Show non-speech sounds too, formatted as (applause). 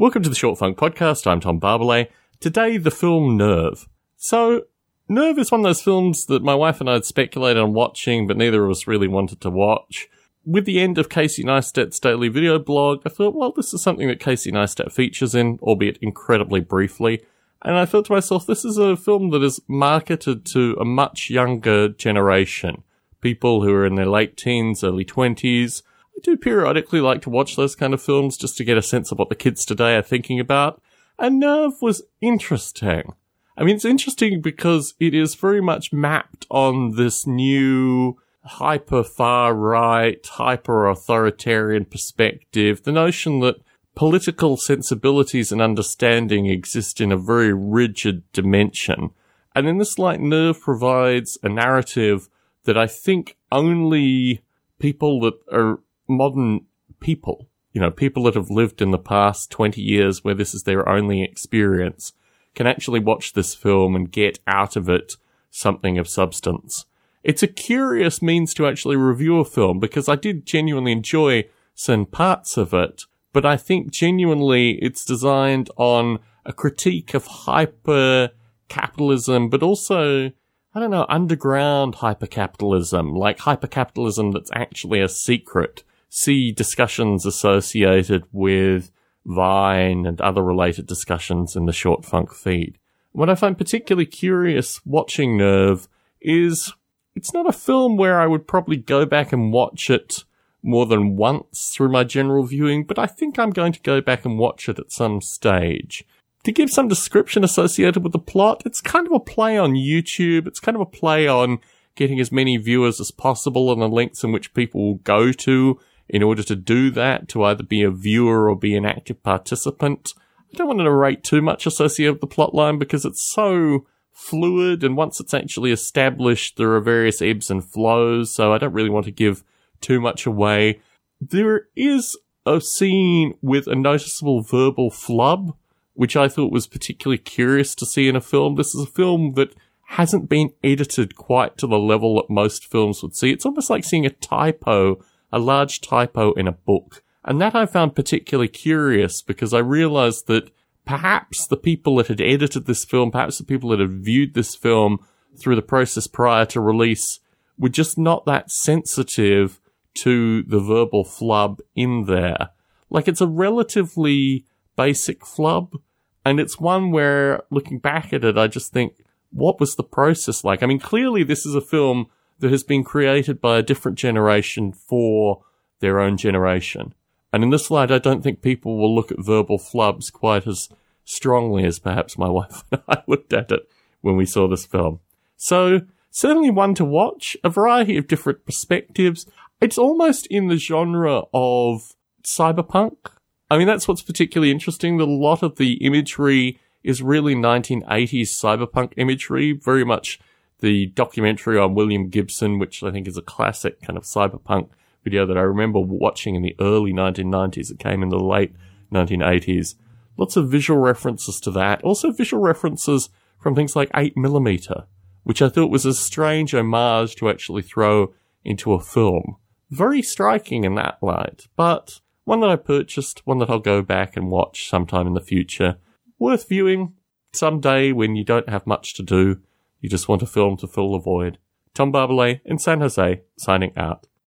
Welcome to the Short Funk Podcast. I'm Tom Barbalet. Today, the film Nerve. So, Nerve is one of those films that my wife and I had speculated on watching, but neither of us really wanted to watch. With the end of Casey Neistat's daily video blog, I thought, well, this is something that Casey Neistat features in, albeit incredibly briefly. And I thought to myself, this is a film that is marketed to a much younger generation. People who are in their late teens, early 20s. I do periodically like to watch those kind of films just to get a sense of what the kids today are thinking about. And Nerve was interesting. I mean, it's interesting because it is very much mapped on this new hyper far right, hyper authoritarian perspective. The notion that political sensibilities and understanding exist in a very rigid dimension. And in this light, Nerve provides a narrative that I think only people that are modern people, you know, people that have lived in the past 20 years where this is their only experience, can actually watch this film and get out of it something of substance. It's a curious means to actually review a film because I did genuinely enjoy certain parts of it, but I think genuinely it's designed on a critique of hyper capitalism, but also, I don't know, underground hyper capitalism, like hyper capitalism that's actually a secret. See discussions associated with Vine and other related discussions in the short funk feed. What I find particularly curious watching Nerve is it's not a film where I would probably go back and watch it more than once through my general viewing, but I think I'm going to go back and watch it at some stage. To give some description associated with the plot, it's kind of a play on YouTube. It's kind of a play on getting as many viewers as possible and the links in which people will go to in order to do that, to either be a viewer or be an active participant. I don't want to narrate too much associated with the plotline because it's so fluid and once it's actually established, there are various ebbs and flows, so I don't really want to give too much away. There is a scene with a noticeable verbal flub, which I thought was particularly curious to see in a film. This is a film that hasn't been edited quite to the level that most films would see. It's almost like seeing a typo, a large typo in a book. And that I found particularly curious because I realized that perhaps the people that had edited this film, perhaps the people that had viewed this film through the process prior to release were just not that sensitive to the verbal flub in there. Like it's a relatively basic flub, and it's one where looking back at it, I just think, what was the process like? I mean, clearly this is a film that has been created by a different generation for their own generation. And in this light, I don't think people will look at verbal flubs quite as strongly as perhaps my (laughs) wife and I looked at it when we saw this film. So, certainly one to watch, a variety of different perspectives. It's almost in the genre of cyberpunk. I mean, that's what's particularly interesting. A lot of the imagery is really 1980s cyberpunk imagery, very much the documentary on William Gibson, which I think is a classic kind of cyberpunk video that I remember watching in the early 1990s. It came in the late 1980s. Lots of visual references to that. Also visual references from things like 8mm, which I thought was a strange homage to actually throw into a film very striking in that light, but one that I purchased, one that I'll go back and watch sometime in the future. Worth viewing someday when you don't have much to do. You just want a film to fill the void. Tom Barbalet in San Jose, signing out.